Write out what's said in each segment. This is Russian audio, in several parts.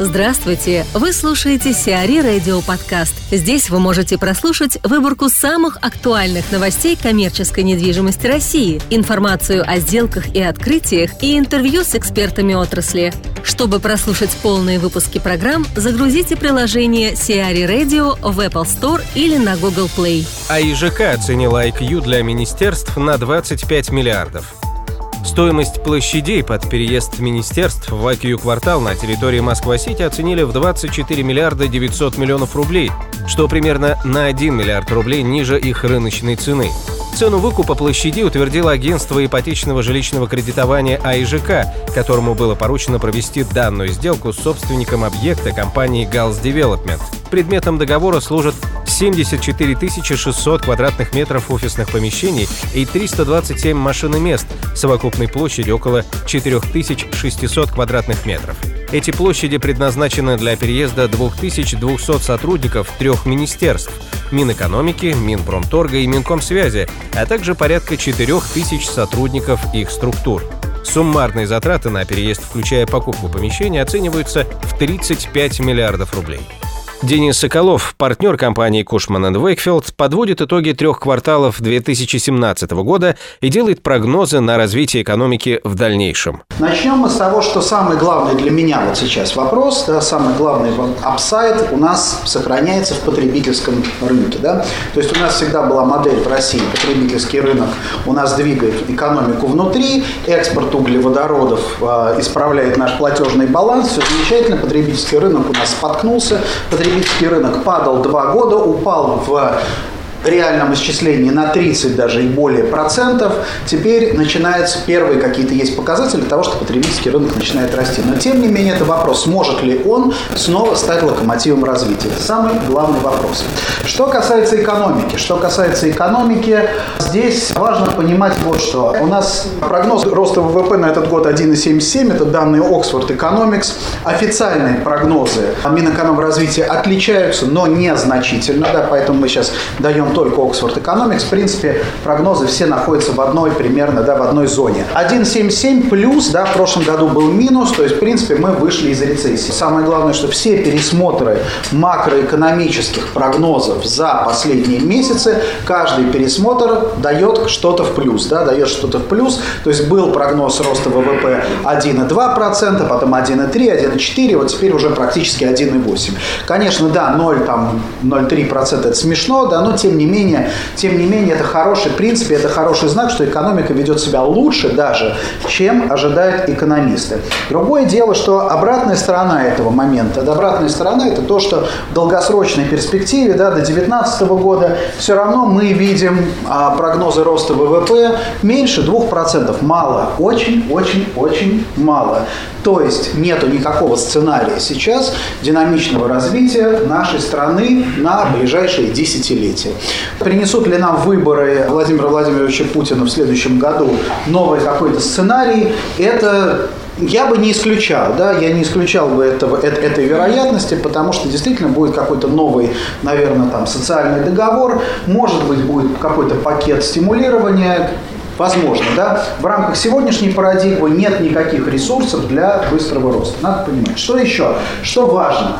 Здравствуйте! Вы слушаете Сиари Радио Подкаст. Здесь вы можете прослушать выборку самых актуальных новостей коммерческой недвижимости России, информацию о сделках и открытиях и интервью с экспертами отрасли. Чтобы прослушать полные выпуски программ, загрузите приложение Сиари Radio в Apple Store или на Google Play. А ИЖК оценила IQ для министерств на 25 миллиардов. Стоимость площадей под переезд министерств в IQ-квартал на территории Москва-Сити оценили в 24 миллиарда 900 миллионов рублей, что примерно на 1 миллиард рублей ниже их рыночной цены. Цену выкупа площади утвердило агентство ипотечного жилищного кредитования АИЖК, которому было поручено провести данную сделку с собственником объекта компании «Галс Development. Предметом договора служат 74 600 квадратных метров офисных помещений и 327 машиномест совокупной площадью около 4600 квадратных метров. Эти площади предназначены для переезда 2200 сотрудников трех министерств – Минэкономики, Минпромторга и Минкомсвязи, а также порядка 4000 сотрудников их структур. Суммарные затраты на переезд, включая покупку помещения, оцениваются в 35 миллиардов рублей. Денис Соколов, партнер компании Кушман Вейкфилд, подводит итоги трех кварталов 2017 года и делает прогнозы на развитие экономики в дальнейшем. Начнем мы с того, что самый главный для меня вот сейчас вопрос, да, самый главный апсайд у нас сохраняется в потребительском рынке. Да? То есть у нас всегда была модель в России, потребительский рынок у нас двигает экономику внутри, экспорт углеводородов э, исправляет наш платежный баланс, все замечательно, потребительский рынок у нас споткнулся, потребительский потребительский рынок падал два года, упал в реальном исчислении на 30 даже и более процентов, теперь начинаются первые какие-то есть показатели того, что потребительский рынок начинает расти. Но тем не менее это вопрос, сможет ли он снова стать локомотивом развития. Это самый главный вопрос. Что касается экономики, что касается экономики, здесь важно понимать вот что. У нас прогноз роста ВВП на этот год 1,77, это данные Oxford Economics. Официальные прогнозы Минэкономразвития отличаются, но незначительно, да, поэтому мы сейчас даем только Oxford Economics, в принципе, прогнозы все находятся в одной примерно, да, в одной зоне. 1,77 плюс, да, в прошлом году был минус, то есть, в принципе, мы вышли из рецессии. Самое главное, что все пересмотры макроэкономических прогнозов за последние месяцы, каждый пересмотр дает что-то в плюс, да, дает что-то в плюс. То есть был прогноз роста ВВП 1,2%, потом 1,3, 1,4, вот теперь уже практически 1,8. Конечно, да, 0, там, 0,3% это смешно, да, но тем не не менее, тем не менее, это хороший, в принципе, это хороший знак, что экономика ведет себя лучше даже, чем ожидают экономисты. Другое дело, что обратная сторона этого момента, обратная сторона это то, что в долгосрочной перспективе, да, до 2019 года, все равно мы видим а, прогнозы роста ВВП меньше 2%. Мало, очень-очень-очень мало. То есть нету никакого сценария сейчас динамичного развития нашей страны на ближайшие десятилетия. Принесут ли нам выборы Владимира Владимировича Путина в следующем году новый какой-то сценарий, это я бы не исключал, да, я не исключал бы этого, этой вероятности, потому что действительно будет какой-то новый, наверное, там социальный договор, может быть, будет какой-то пакет стимулирования, возможно, да. В рамках сегодняшней парадигмы нет никаких ресурсов для быстрого роста. Надо понимать. Что еще? Что важно?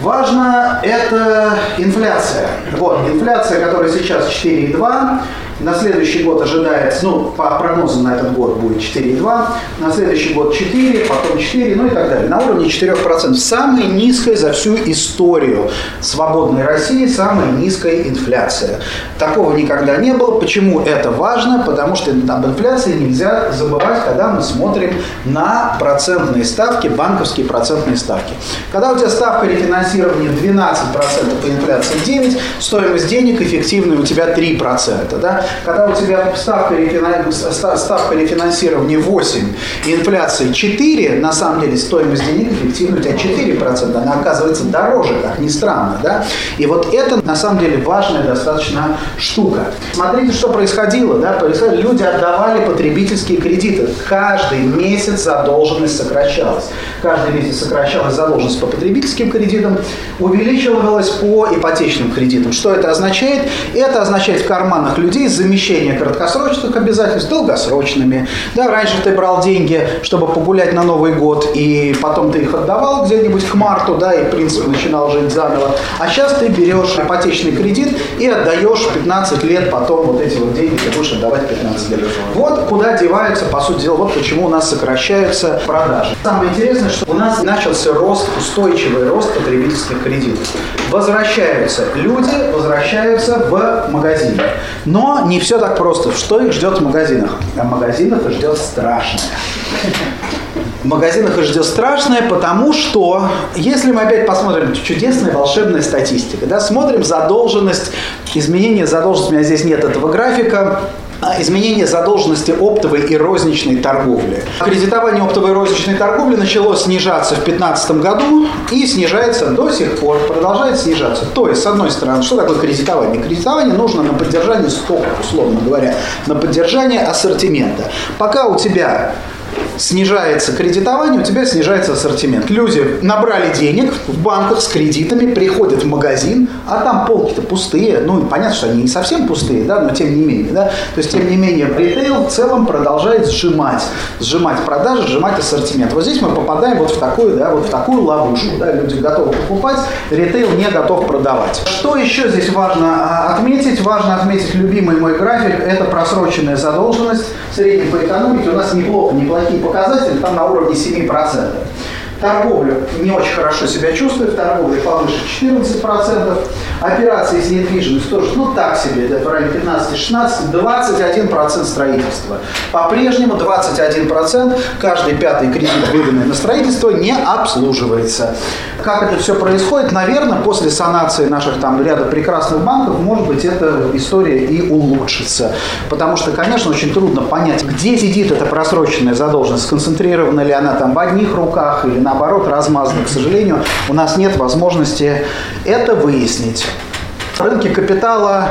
Важно это инфляция. Вот, инфляция, которая сейчас 4,2, на следующий год ожидается, ну, по прогнозам на этот год будет 4,2, на следующий год 4, потом 4, ну и так далее. На уровне 4%. Самая низкая за всю историю свободной России, самая низкая инфляция. Такого никогда не было. Почему это важно? Потому что об инфляции нельзя забывать, когда мы смотрим на процентные ставки, банковские процентные ставки. Когда у тебя ставка рефинансирования 12%, по инфляции 9%, стоимость денег эффективная у тебя 3%. Да? Когда у тебя ставка, ставка рефинансирования 8 и инфляция 4, на самом деле стоимость денег эффективно у тебя 4%, она оказывается дороже, как ни странно. Да? И вот это на самом деле важная достаточно штука. Смотрите, что происходило. Да? происходило. Люди отдавали потребительские кредиты. Каждый месяц задолженность сокращалась. Каждый месяц сокращалась задолженность по потребительским кредитам, увеличивалась по ипотечным кредитам. Что это означает? Это означает в карманах людей замещение краткосрочных обязательств долгосрочными. Да, раньше ты брал деньги, чтобы погулять на Новый год, и потом ты их отдавал где-нибудь к марту, да, и, в принципе, начинал жить заново. А сейчас ты берешь ипотечный кредит и отдаешь 15 лет, потом вот эти вот деньги ты будешь отдавать 15 лет. Вот куда деваются, по сути дела, вот почему у нас сокращаются продажи. Самое интересное, что у нас начался рост, устойчивый рост потребительских кредитов. Возвращаются люди, возвращаются в магазины. Но не все так просто. Что их ждет в магазинах? А в магазинах их ждет страшное. В магазинах их ждет страшное, потому что, если мы опять посмотрим чудесная волшебная статистика, да, смотрим задолженность, изменение задолженности, у меня здесь нет этого графика, изменение задолженности оптовой и розничной торговли. Кредитование оптовой и розничной торговли началось снижаться в 2015 году и снижается до сих пор, продолжает снижаться. То есть, с одной стороны, что такое кредитование? Кредитование нужно на поддержание стока, условно говоря, на поддержание ассортимента. Пока у тебя снижается кредитование, у тебя снижается ассортимент. Люди набрали денег в банках с кредитами, приходят в магазин, а там полки-то пустые. Ну, понятно, что они не совсем пустые, да, но тем не менее. Да? То есть, тем не менее, ритейл в целом продолжает сжимать. Сжимать продажи, сжимать ассортимент. Вот здесь мы попадаем вот в такую, да, вот в такую ловушку. Да? Люди готовы покупать, ритейл не готов продавать. Что еще здесь важно а, отметить? Важно отметить любимый мой график. Это просроченная задолженность. В среднем по экономике у нас неплохо, неплохие показатели, там на уровне 7%. Торговля не очень хорошо себя чувствует, торговля повыше 14%, операции с недвижимостью тоже, ну так себе, это в районе 15-16, 21% строительства. По-прежнему 21% каждый пятый кредит, выданный на строительство, не обслуживается. Как это все происходит? Наверное, после санации наших там ряда прекрасных банков, может быть, эта история и улучшится. Потому что, конечно, очень трудно понять, где сидит эта просроченная задолженность, сконцентрирована ли она там в одних руках или наоборот размазана. К сожалению, у нас нет возможности это выяснить. Рынки капитала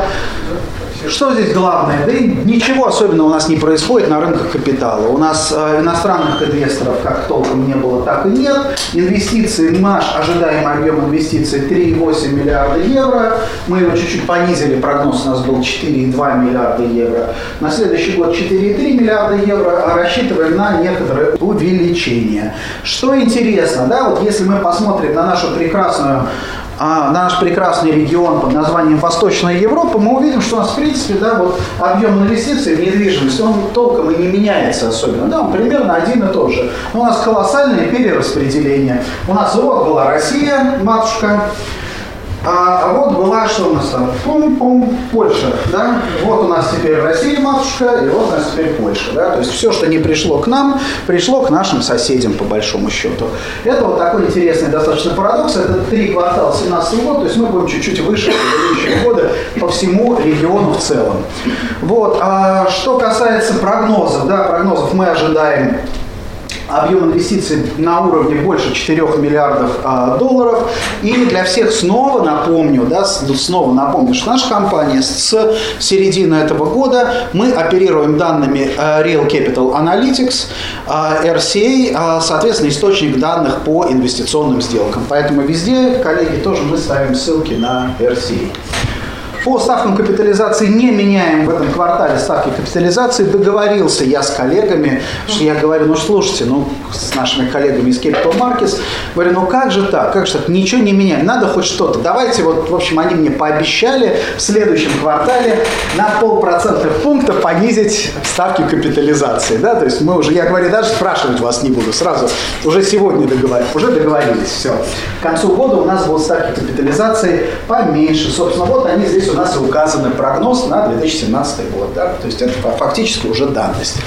что здесь главное? Да ничего особенного у нас не происходит на рынках капитала. У нас э, иностранных инвесторов как толком не было, так и нет. Инвестиции, наш ожидаемый объем инвестиций 3,8 миллиарда евро. Мы его чуть-чуть понизили, прогноз у нас был 4,2 миллиарда евро. На следующий год 4,3 миллиарда евро, а рассчитываем на некоторое увеличение. Что интересно, да, вот если мы посмотрим на нашу прекрасную а, наш прекрасный регион под названием Восточная Европа, мы увидим, что у нас, в принципе, да, вот объем инвестиций в недвижимость, он толком и не меняется особенно. Да, он примерно один и тот же. Но у нас колоссальное перераспределение. У нас вот была Россия, матушка, а, а вот была, что у нас там, пум-пум, Польша, да, вот у нас теперь Россия, матушка, и вот у нас теперь Польша, да, то есть все, что не пришло к нам, пришло к нашим соседям, по большому счету. Это вот такой интересный достаточно парадокс, это три квартала 17 года, то есть мы будем чуть-чуть выше предыдущего года по всему региону в целом. Вот, а что касается прогнозов, да, прогнозов мы ожидаем объем инвестиций на уровне больше 4 миллиардов а, долларов. И для всех снова напомню, да, снова напомню, что наша компания с середины этого года мы оперируем данными а, Real Capital Analytics, а, RCA, а, соответственно, источник данных по инвестиционным сделкам. Поэтому везде, коллеги, тоже мы ставим ссылки на RCA. По ставкам капитализации не меняем в этом квартале ставки капитализации. Договорился я с коллегами, что я говорю, ну слушайте, ну с нашими коллегами из Capital Markets, говорю, ну как же так, как же так, ничего не меняем, надо хоть что-то. Давайте вот, в общем, они мне пообещали в следующем квартале на полпроцентных пункта понизить ставки капитализации. Да? То есть мы уже, я говорю, даже спрашивать вас не буду, сразу уже сегодня договорились, уже договорились, все. К концу года у нас будут ставки капитализации поменьше. Собственно, вот они здесь у нас указан прогноз на 2017 год. Да? То есть это фактически уже данность.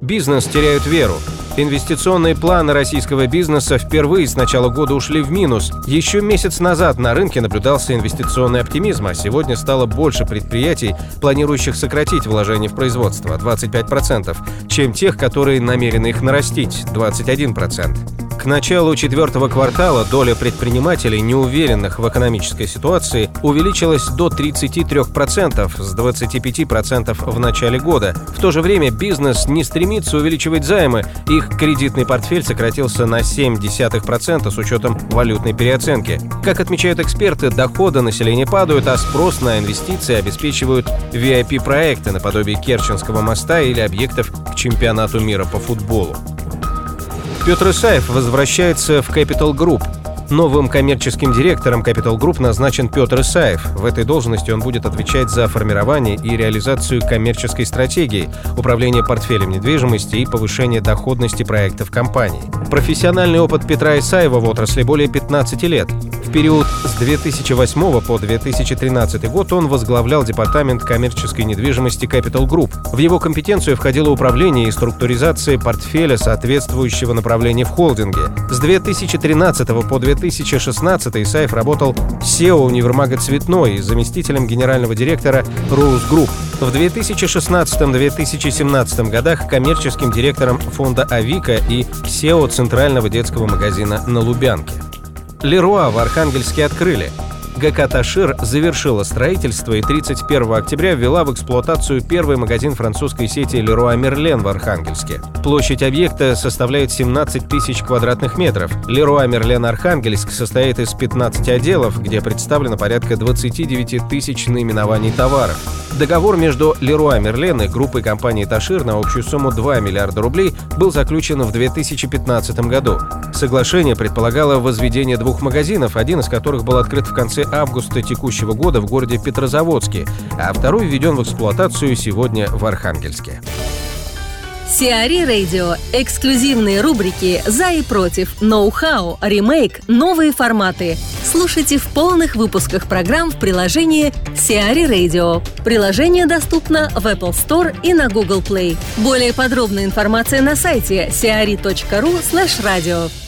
Бизнес теряют веру. Инвестиционные планы российского бизнеса впервые с начала года ушли в минус. Еще месяц назад на рынке наблюдался инвестиционный оптимизм, а сегодня стало больше предприятий, планирующих сократить вложения в производство 25%, чем тех, которые намерены их нарастить 21%. К началу четвертого квартала доля предпринимателей, неуверенных в экономической ситуации, увеличилась до 33% с 25% в начале года. В то же время бизнес не стремится увеличивать займы, их их кредитный портфель сократился на 0,7% с учетом валютной переоценки. Как отмечают эксперты, доходы населения падают, а спрос на инвестиции обеспечивают VIP-проекты наподобие Керченского моста или объектов к чемпионату мира по футболу. Петр Исаев возвращается в Capital Group. Новым коммерческим директором Capital Group назначен Петр Исаев. В этой должности он будет отвечать за формирование и реализацию коммерческой стратегии, управление портфелем недвижимости и повышение доходности проектов компании. Профессиональный опыт Петра Исаева в отрасли более 15 лет период с 2008 по 2013 год он возглавлял департамент коммерческой недвижимости Capital Group. В его компетенцию входило управление и структуризация портфеля соответствующего направления в холдинге. С 2013 по 2016 Исаев работал SEO универмага «Цветной» и заместителем генерального директора Rose Group. В 2016-2017 годах коммерческим директором фонда «Авика» и SEO Центрального детского магазина на Лубянке. Леруа в Архангельске открыли. ГК «Ташир» завершила строительство и 31 октября ввела в эксплуатацию первый магазин французской сети «Леруа Мерлен» в Архангельске. Площадь объекта составляет 17 тысяч квадратных метров. «Леруа Мерлен Архангельск» состоит из 15 отделов, где представлено порядка 29 тысяч наименований товаров. Договор между Леруа Мерлен и группой компании «Ташир» на общую сумму 2 миллиарда рублей был заключен в 2015 году. Соглашение предполагало возведение двух магазинов, один из которых был открыт в конце августа текущего года в городе Петрозаводске, а второй введен в эксплуатацию сегодня в Архангельске. Сиари Радио. Эксклюзивные рубрики «За и против», «Ноу-хау», «Ремейк», «Новые форматы». Слушайте в полных выпусках программ в приложении Сиари Radio. Приложение доступно в Apple Store и на Google Play. Более подробная информация на сайте siari.ru slash radio.